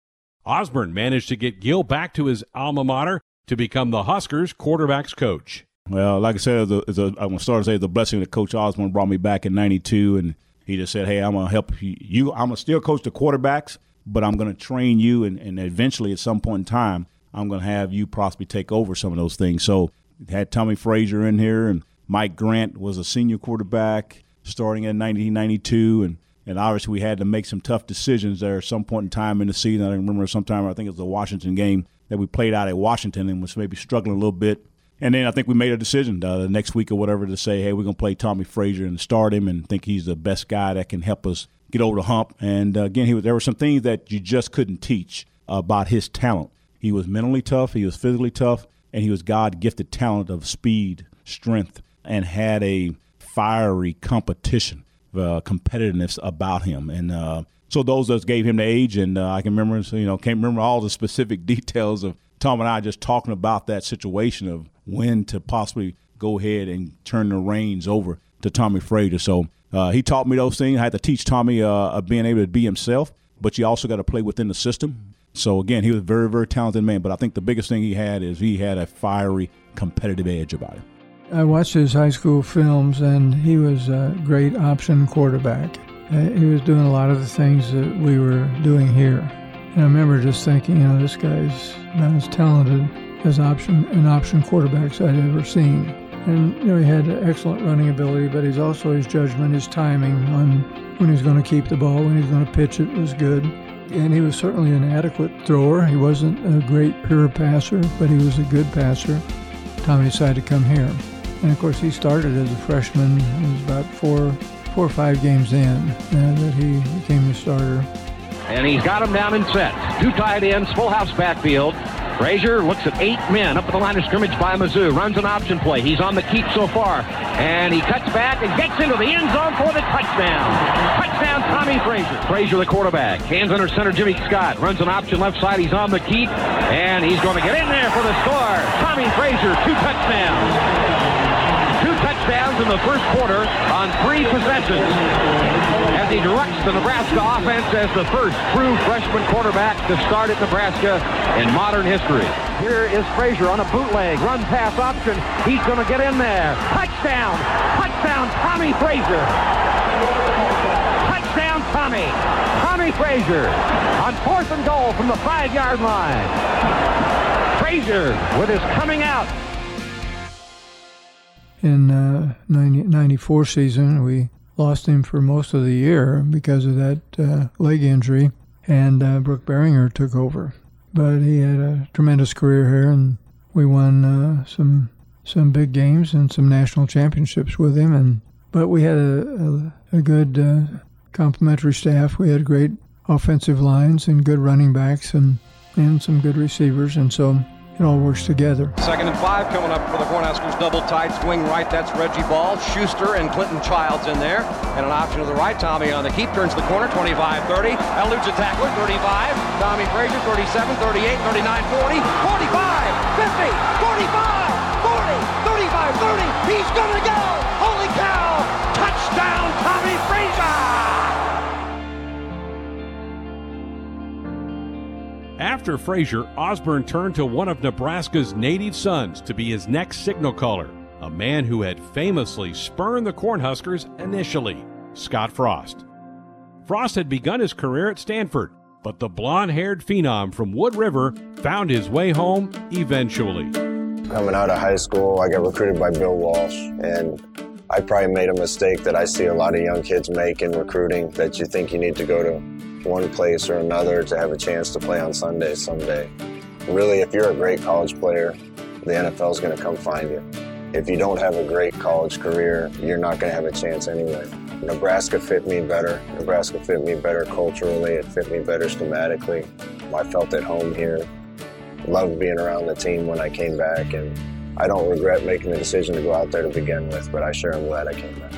Osborne managed to get Gill back to his alma mater to become the Huskers quarterbacks coach. Well, like I said, it's a, it's a, I'm going to start to say a blessing that Coach Osborne brought me back in '92, and he just said, "Hey, I'm going to help you I'm going to still coach the quarterbacks, but I'm going to train you, and, and eventually, at some point in time, I'm going to have you possibly take over some of those things." So, had Tommie Frazier in here, and Mike Grant was a senior quarterback starting in 1992, and and obviously we had to make some tough decisions there at some point in time in the season. I remember sometime I think it was the Washington game that we played out at Washington and was maybe struggling a little bit and then I think we made a decision uh, the next week or whatever to say, hey, we're going to play Tommie Frazier and start him and think he's the best guy that can help us get over the hump. And uh, again, he was, there were some things that you just couldn't teach about his talent. He was mentally tough, he was physically tough, and he was God gifted talent of speed, strength, and had a fiery competition, uh, competitiveness about him. And uh, so those of us gave him the age, and uh, I can remember, you know, can't remember all the specific (laughs) details of Tom and I just talking about that situation of when to possibly go ahead and turn the reins over to Tommie Frazier. So uh, he taught me those things. I had to teach Tommie uh, being able to be himself, but you also got to play within the system. So again, he was a very, very talented man. But I think the biggest thing he had is he had a fiery, competitive edge about him. I watched his high school films, and he was a great option quarterback. Uh, he was doing a lot of the things that we were doing here. And I remember just thinking, you know, this guy's not as talented as option an option quarterbacks I'd ever seen. And you know he had excellent running ability, but he's also his judgment, his timing on when he's going to keep the ball, when he's going to pitch it was good. And he was certainly an adequate thrower. He wasn't a great pure passer, but he was a good passer. Tommie decided to come here. And of course, he started as a freshman. It was about four, four or five games in that he became the starter. And he's got him down in set. Two tight ends, full house backfield. Frazier looks at eight men up at the line of scrimmage by Mizzou. Runs an option play. He's on the keep so far. And he cuts back and gets into the end zone for the touchdown. Touchdown, Tommie Frazier. Frazier, the quarterback. Hands under center, Jimmy Scott. Runs an option left side. He's on the keep. And he's going to get in there for the score. Tommie Frazier, two touchdowns Two touchdowns in the first quarter on three possessions he directs the Nebraska offense as the first true freshman quarterback to start at Nebraska in modern history. Here is Frazier on a bootleg, run pass option. He's going to get in there. Touchdown! Touchdown, Tommie Frazier! Touchdown, Tommie. Tommie Frazier on fourth and goal from the five-yard line. Frazier with his coming out. In uh, 90, 94 season, we lost him for most of the year because of that uh, leg injury, and uh, Brook Berringer took over. But he had a tremendous career here, and we won uh, some some big games and some national championships with him. And but we had a, a, a good uh, complementary staff. We had great offensive lines and good running backs and and some good receivers, and so it all works together. Second and five coming up for the Cornhuskers. Double tight swing right. That's Reggie Baul, Schuster, and Clinton Childs in there. And an option to the right. Tommie on the keep. Turns the corner. 25 30. Eludes a tackler. 35. Tommie Frazier. 37, 38, 39, 40, 45, 50, 45, 40, 35, 30. He's going to go. After Frazier, Osborne turned to one of Nebraska's native sons to be his next signal caller, a man who had famously spurned the Cornhuskers initially, Scott Frost. Frost had begun his career at Stanford, but the blonde haired phenom from Wood River found his way home eventually. Coming out of high school, I got recruited by Bill Walsh, and I probably made a mistake that I see a lot of young kids make in recruiting that you think you need to go to one place or another to have a chance to play on Sunday someday. Really, if you're a great college player, the NFL is going to come find you. If you don't have a great college career, you're not going to have a chance anyway. Nebraska fit me better. Nebraska fit me better culturally. It fit me better schematically. I felt at home here. Loved being around the team when I came back, and I don't regret making the decision to go out there to begin with, but I sure am glad I came back.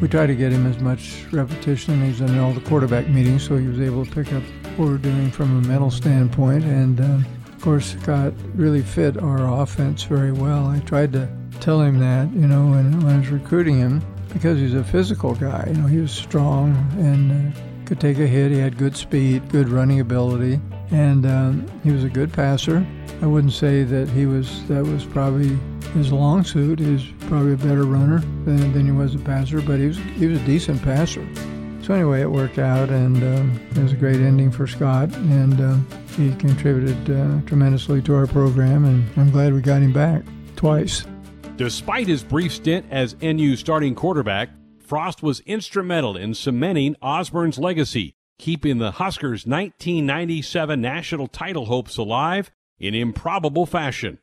We tried to get him as much repetition. He's in all the quarterback meetings, so he was able to pick up what we're doing from a mental standpoint. And uh, of course, Scott really fit our offense very well. I tried to tell him that, you know, when, when I was recruiting him, because he's a physical guy. You know, he was strong and uh, could take a hit. He had good speed, good running ability, and um, he was a good passer. I wouldn't say that he was that was probably his long suit. He was probably a better runner than, than he was a passer, but he was he was a decent passer. So anyway, it worked out, and um, it was a great ending for Scott, and uh, he contributed uh, tremendously to our program, and I'm glad we got him back twice. Despite his brief stint as NU starting quarterback, Frost was instrumental in cementing Osborne's legacy, keeping the Huskers' 1997 national title hopes alive in improbable fashion.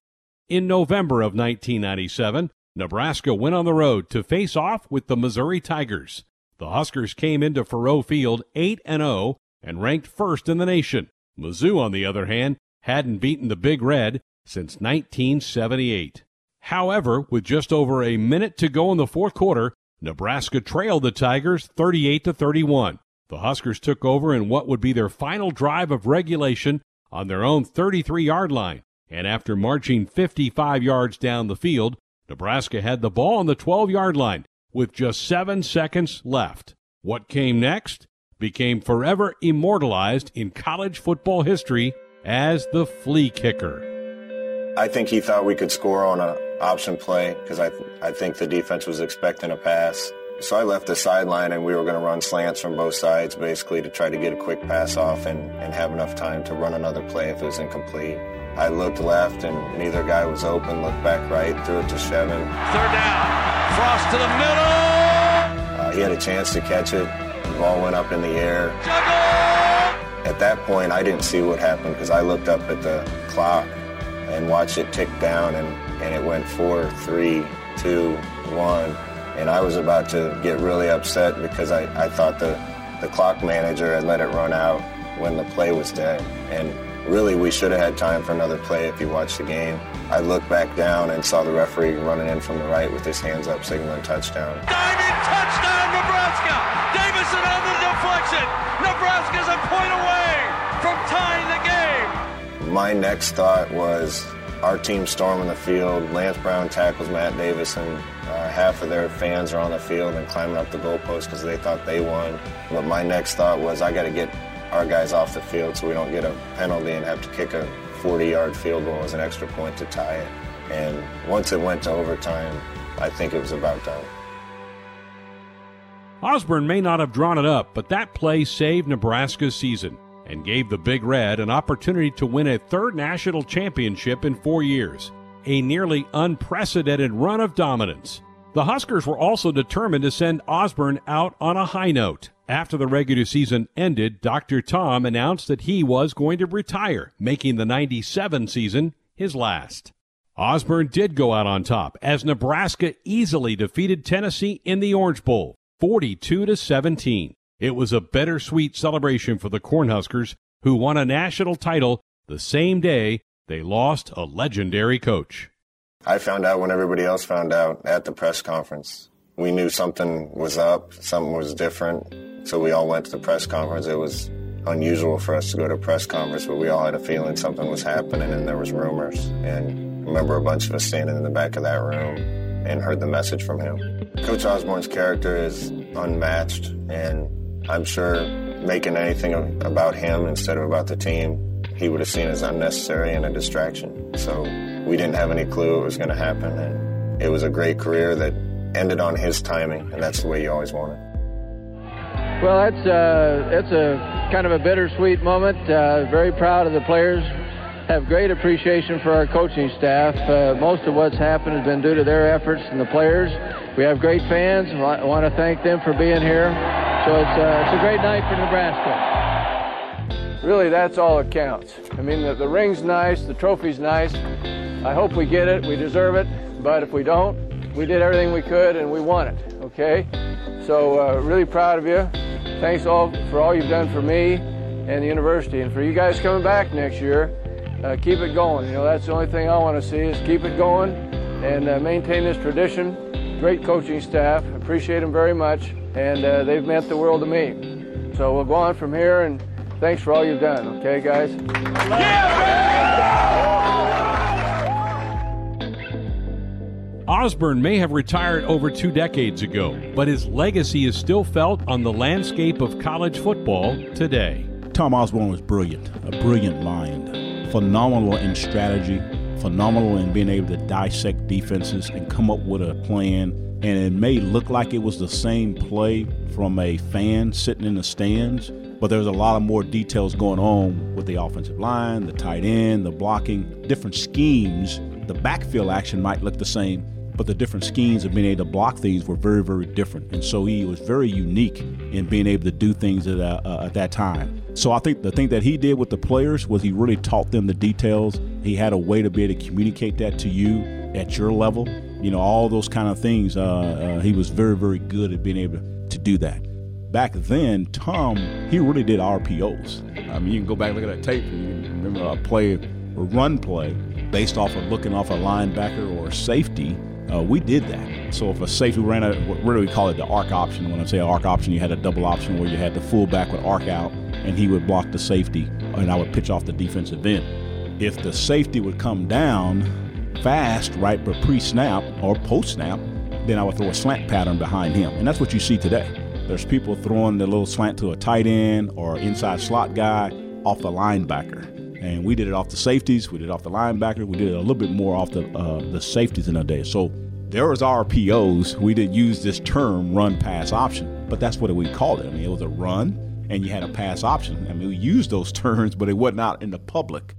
In November of 1997, Nebraska went on the road to face off with the Missouri Tigers. The Huskers came into Faurot Field 8 0 and ranked first in the nation. Mizzou, on the other hand, hadn't beaten the Big Red since 1978. However, with just over a minute to go in the fourth quarter, Nebraska trailed the Tigers 38 to 31. The Huskers took over in what would be their final drive of regulation on their own 33 yard line, and after marching 55 yards down the field, Nebraska had the ball on the 12 yard line with just seven seconds left. What came next became forever immortalized in college football history as the flea kicker. I think he thought we could score on an option play because I, th- I think the defense was expecting a pass. So I left the sideline and we were going to run slants from both sides basically to try to get a quick pass off and, and have enough time to run another play if it was incomplete. I looked left and neither guy was open, looked back right, threw it to Shevin. Third down. Frost to the middle. Uh, he had a chance to catch it. The ball went up in the air. At that point, I didn't see what happened because I looked up at the clock and watched it tick down and, and it went four, three, two, one. And I was about to get really upset because I, I thought the, the clock manager had let it run out when the play was dead. And really, we should have had time for another play if you watched the game. I looked back down and saw the referee running in from the right with his hands up signaling touchdown. Diving touchdown, Nebraska. Davison on the deflection. Nebraska's a point away from tying the game. My next thought was our team storming the field. Lance Brown tackles Matt Davison. Uh, half of their fans are on the field and climbing up the goalpost because they thought they won. But my next thought was I got to get our guys off the field so we don't get a penalty and have to kick a 40-yard field goal as an extra point to tie it. And once it went to overtime, I think it was about time. Osborne may not have drawn it up, but that play saved Nebraska's season and gave the Big Red an opportunity to win a third national championship in four years, a nearly unprecedented run of dominance. The Huskers were also determined to send Osborne out on a high note. After the regular season ended, Dr. Tom announced that he was going to retire, making the 97 season his last. Osborne did go out on top as Nebraska easily defeated Tennessee in the Orange Bowl, 42 to 17. It was a bittersweet celebration for the Cornhuskers, who won a national title the same day they lost a legendary coach. I found out when everybody else found out at the press conference. We knew something was up, something was different, so we all went to the press conference. It was unusual for us to go to a press conference, but we all had a feeling something was happening and there was rumors. And I remember a bunch of us standing in the back of that room and heard the message from him. Coach Osborne's character is unmatched, and I'm sure making anything about him instead of about the team, he would have seen as unnecessary and a distraction. So we didn't have any clue it was going to happen, and it was a great career that ended on his timing, and that's the way you always want it. Well, that's uh, that's a kind of a bittersweet moment. Uh, very proud of the players. Have great appreciation for our coaching staff. Uh, most of what's happened has been due to their efforts and the players. We have great fans. I want to thank them for being here. So it's, uh, it's a great night for Nebraska. Really, that's all that counts. I mean, the, the ring's nice, the trophy's nice. I hope we get it. We deserve it. But if we don't, we did everything we could and we won it. Okay? So uh, really proud of you. Thanks all for all you've done for me and the university, and for you guys coming back next year. Uh, keep it going. You know that's the only thing I want to see is keep it going and uh, maintain this tradition. Great coaching staff. Appreciate them very much, and uh, they've meant the world to me. So we'll go on from here, and thanks for all you've done. Okay, guys. Osborne may have retired over two decades ago, but his legacy is still felt on the landscape of college football today. Tom Osborne was brilliant, a brilliant mind, phenomenal in strategy, phenomenal in being able to dissect defenses and come up with a plan. And it may look like it was the same play from a fan sitting in the stands, but there's a lot of more details going on with the offensive line, the tight end, the blocking, different schemes. The backfield action might look the same, but the different schemes of being able to block things were very, very different. And so he was very unique in being able to do things at, uh, uh, at that time. So I think the thing that he did with the players was he really taught them the details. He had a way to be able to communicate that to you at your level. You know, all those kind of things. Uh, uh he was very, very good at being able to do that. Back then, Tom, he really did RPOs. I mean, you can go back and look at that tape and remember a play, a run play, based off of looking off a linebacker or safety uh, we did that. So if a safety ran a, what do we call it, the arc option? When I say arc option, you had a double option where you had the fullback would arc out and he would block the safety, and I would pitch off the defensive end. If the safety would come down fast, right, pre-snap or post-snap, then I would throw a slant pattern behind him, and that's what you see today. There's people throwing the little slant to a tight end or inside slot guy off the linebacker and we did it off the safeties, we did it off the linebacker, we did it a little bit more off the uh, the safeties in a day. So there was RPOs. We did use this term run pass option, but that's what we called it. I mean, it was a run, and you had a pass option. I mean, we used those (laughs) terms, but it was not in the public.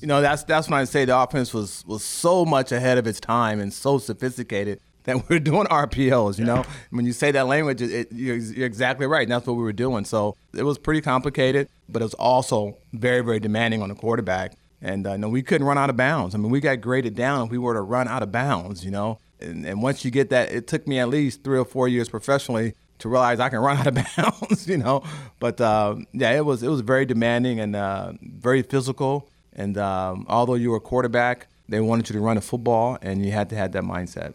You know, that's that's when I say the offense was was so much ahead of its time and so sophisticated (laughs) that we're doing RPOs. You know, when you say that language, it, it, you're, you're, exactly right. And that's what we were doing. So it was pretty complicated, but it was also very, very demanding on the quarterback. And uh, no, we couldn't run out of bounds. I mean, we got graded down if we were to run out of bounds. You know, and, and once you get that, it took me at least three or four years professionally to realize I can (laughs) run out of bounds. (laughs) You know, but uh, yeah, it was it was very demanding and uh, very physical. And um, although you were a quarterback, they wanted you to run a football, and you had to have that mindset.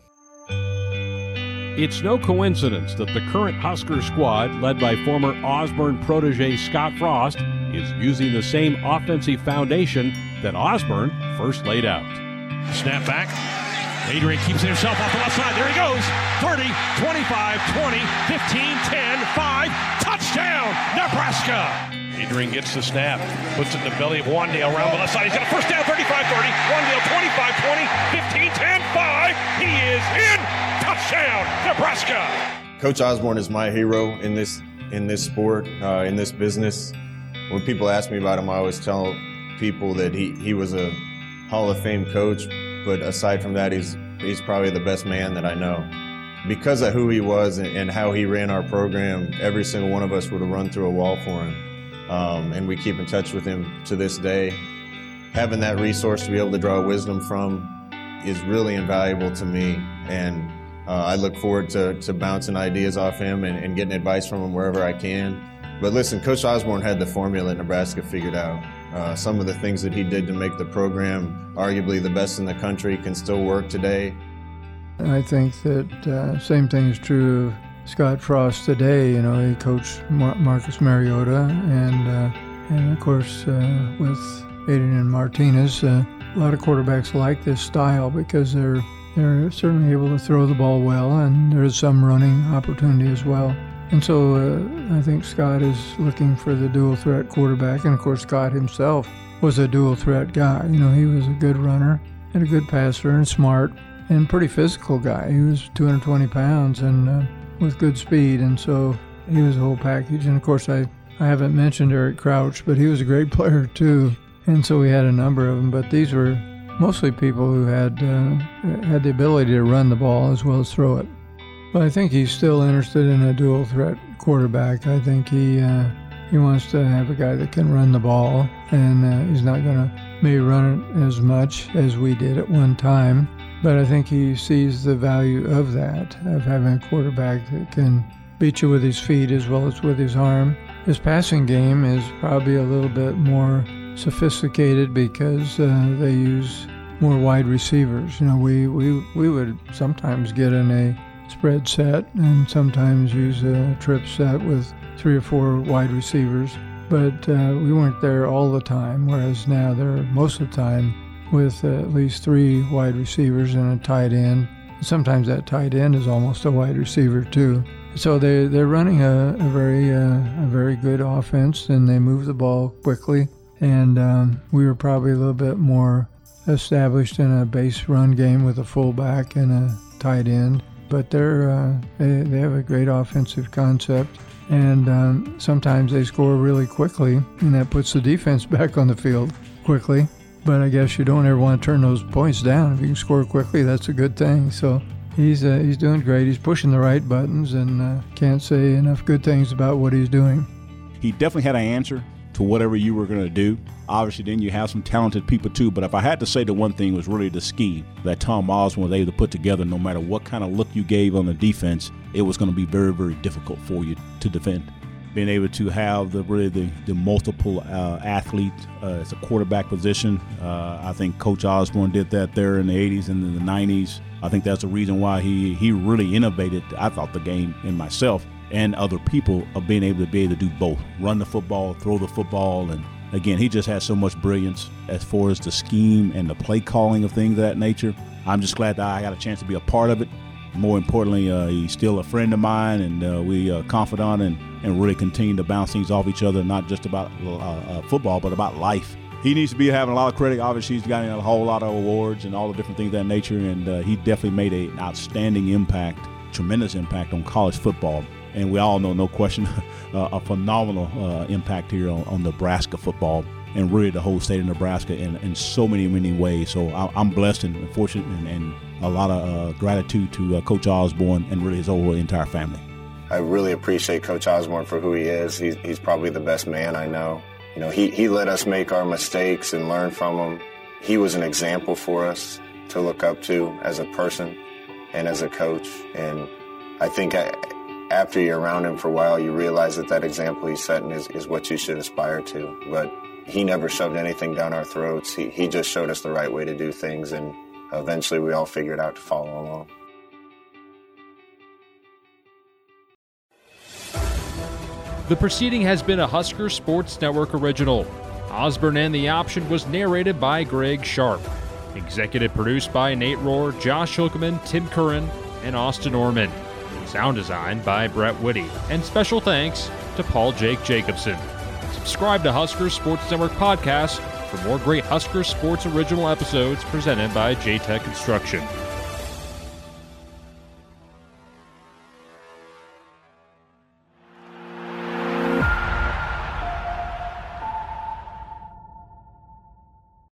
It's no coincidence that the current Husker squad, led by former Osborne protege Scott Frost, is using the same offensive foundation that Osborne first laid out. Snap back. Adrian keeps himself off the left side. There he goes. 30, 25, 20, 15, 10, 5. Touchdown, Nebraska. Adrian gets the snap, puts it in the belly of Wan'Dale around the left side. He's got a first down, 35 30. Wan'Dale 25 20, 15 10 5. He is in. Touchdown, Nebraska. Coach Osborne is my hero in this in this sport, uh, in this business. When people ask me about him, I always tell people that he, he was a Hall of Fame coach, but aside from that, he's he's probably the best man that I know. Because of who he was and, and how he ran our program, every single one of us would have run through a wall for him. Um, and we keep in touch with him to this day. Having that resource to be able to draw wisdom from is really invaluable to me. And uh, I look forward to, to bouncing ideas off him and, and getting advice from him wherever I can. But listen, Coach Osborne had the formula in Nebraska figured out. Uh, some of the things that he did to make the program arguably the best in the country can still work today. I think that uh, same thing is true Scott Frost today. You know, he coached Mar- Marcus Mariota, and uh, and of course uh, with Adrian and Martinez, uh, a lot of quarterbacks like this style because they're they're certainly able to throw the ball well, and there's some running opportunity as well. And so uh, I think Scott is looking for the dual threat quarterback. And of course, Scott himself was a dual threat guy. You know, he was a good runner and a good passer and smart and pretty physical guy. He was 220 pounds and uh, with good speed. And so he was a whole package. And of course, I, I haven't mentioned Eric Crouch, but he was a great (laughs) player too. And so we had a number of them. But these were mostly people who had uh, had the ability to run the ball as well as throw it. But I think he's still interested in a dual threat quarterback. I think he uh, he wants to have a guy that can run the ball, and uh, he's not going to maybe run it as much as we did at one time. But I think he sees the value of that, of having a quarterback that can beat you with his feet as well as with his arm. His passing game is probably a little bit more sophisticated because uh, they use more wide receivers. You know, we, we, we would sometimes get in a spread set and sometimes use a trip set with three or four wide receivers. But uh, we weren't there all the time, whereas now they're most of the time with uh, at least three wide receivers and a tight end. Sometimes that tight end is almost a wide receiver too. So they they're running a, a very uh, a very good offense and they move the ball quickly. And um, we were probably a little bit more established in a base run game with a fullback and a tight end but they're uh, they, they have a great offensive concept and um, sometimes they score really quickly and that puts the defense (laughs) back on the field quickly but i guess you don't ever want to turn those points down if you can score quickly that's a good thing so he's uh, he's doing great he's pushing the right buttons and uh, can't say enough good things about what he's doing he definitely had an answer to whatever you were going to do. Obviously, then you have some talented people too. But if I had to say the one thing was really the scheme that Tom Osborne was able to put together, no matter what kind of look you gave on the defense, it was going to be very, very difficult for you to defend. Being able to have the really the, the multiple uh, athlete uh, as a quarterback position, uh, I think Coach Osborne did that there in the 80s and in the 90s. I think that's the reason why he he really innovated. I thought the game in myself and other people of being able to be able to do both run the football, throw the football. And again, he just has so much brilliance as far as the scheme and the play calling of things of that nature. I'm just glad that I got a chance to be a part of it. More importantly, uh, he's still a friend of mine, and uh, we uh, confidant and, and really continue to bounce things off each other, not just about uh, uh, football, but about life. He needs to be having a lot of credit. Obviously, he's gotten a whole lot of awards and all the different things of that nature, and uh, he definitely made an outstanding impact, tremendous impact on college football and we all know, no question, (laughs) a phenomenal uh, impact here on, on, Nebraska football and really the whole state of Nebraska in, in so many, many ways. So I, am blessed and fortunate and, and a lot of uh, gratitude to uh, Coach Osborne and really his whole entire family. I really appreciate Coach Osborne for who he is. He's, he's probably the best man I know. You know, he, he let us make our mistakes and learn from them. He was an example for us to look up to as a person and as a coach. And I think I, after you're around him for a while, you realize that that example he's setting is, is what you should aspire to. But he never shoved anything down our throats. He, he just showed us the right way to do things, and eventually we all figured out to follow along. The proceeding has been a Husker Sports Network original. Osborne and the Option was narrated by Greg Sharp. Executive produced by Nate Rohr, Josh Hookman, Tim Curran, and Austin Orman. Sound design by Brett Whitty. And special thanks to Paul Jake Jacobson. Subscribe to Husker Sports Network podcast for more great Husker Sports original episodes presented by JTech Construction.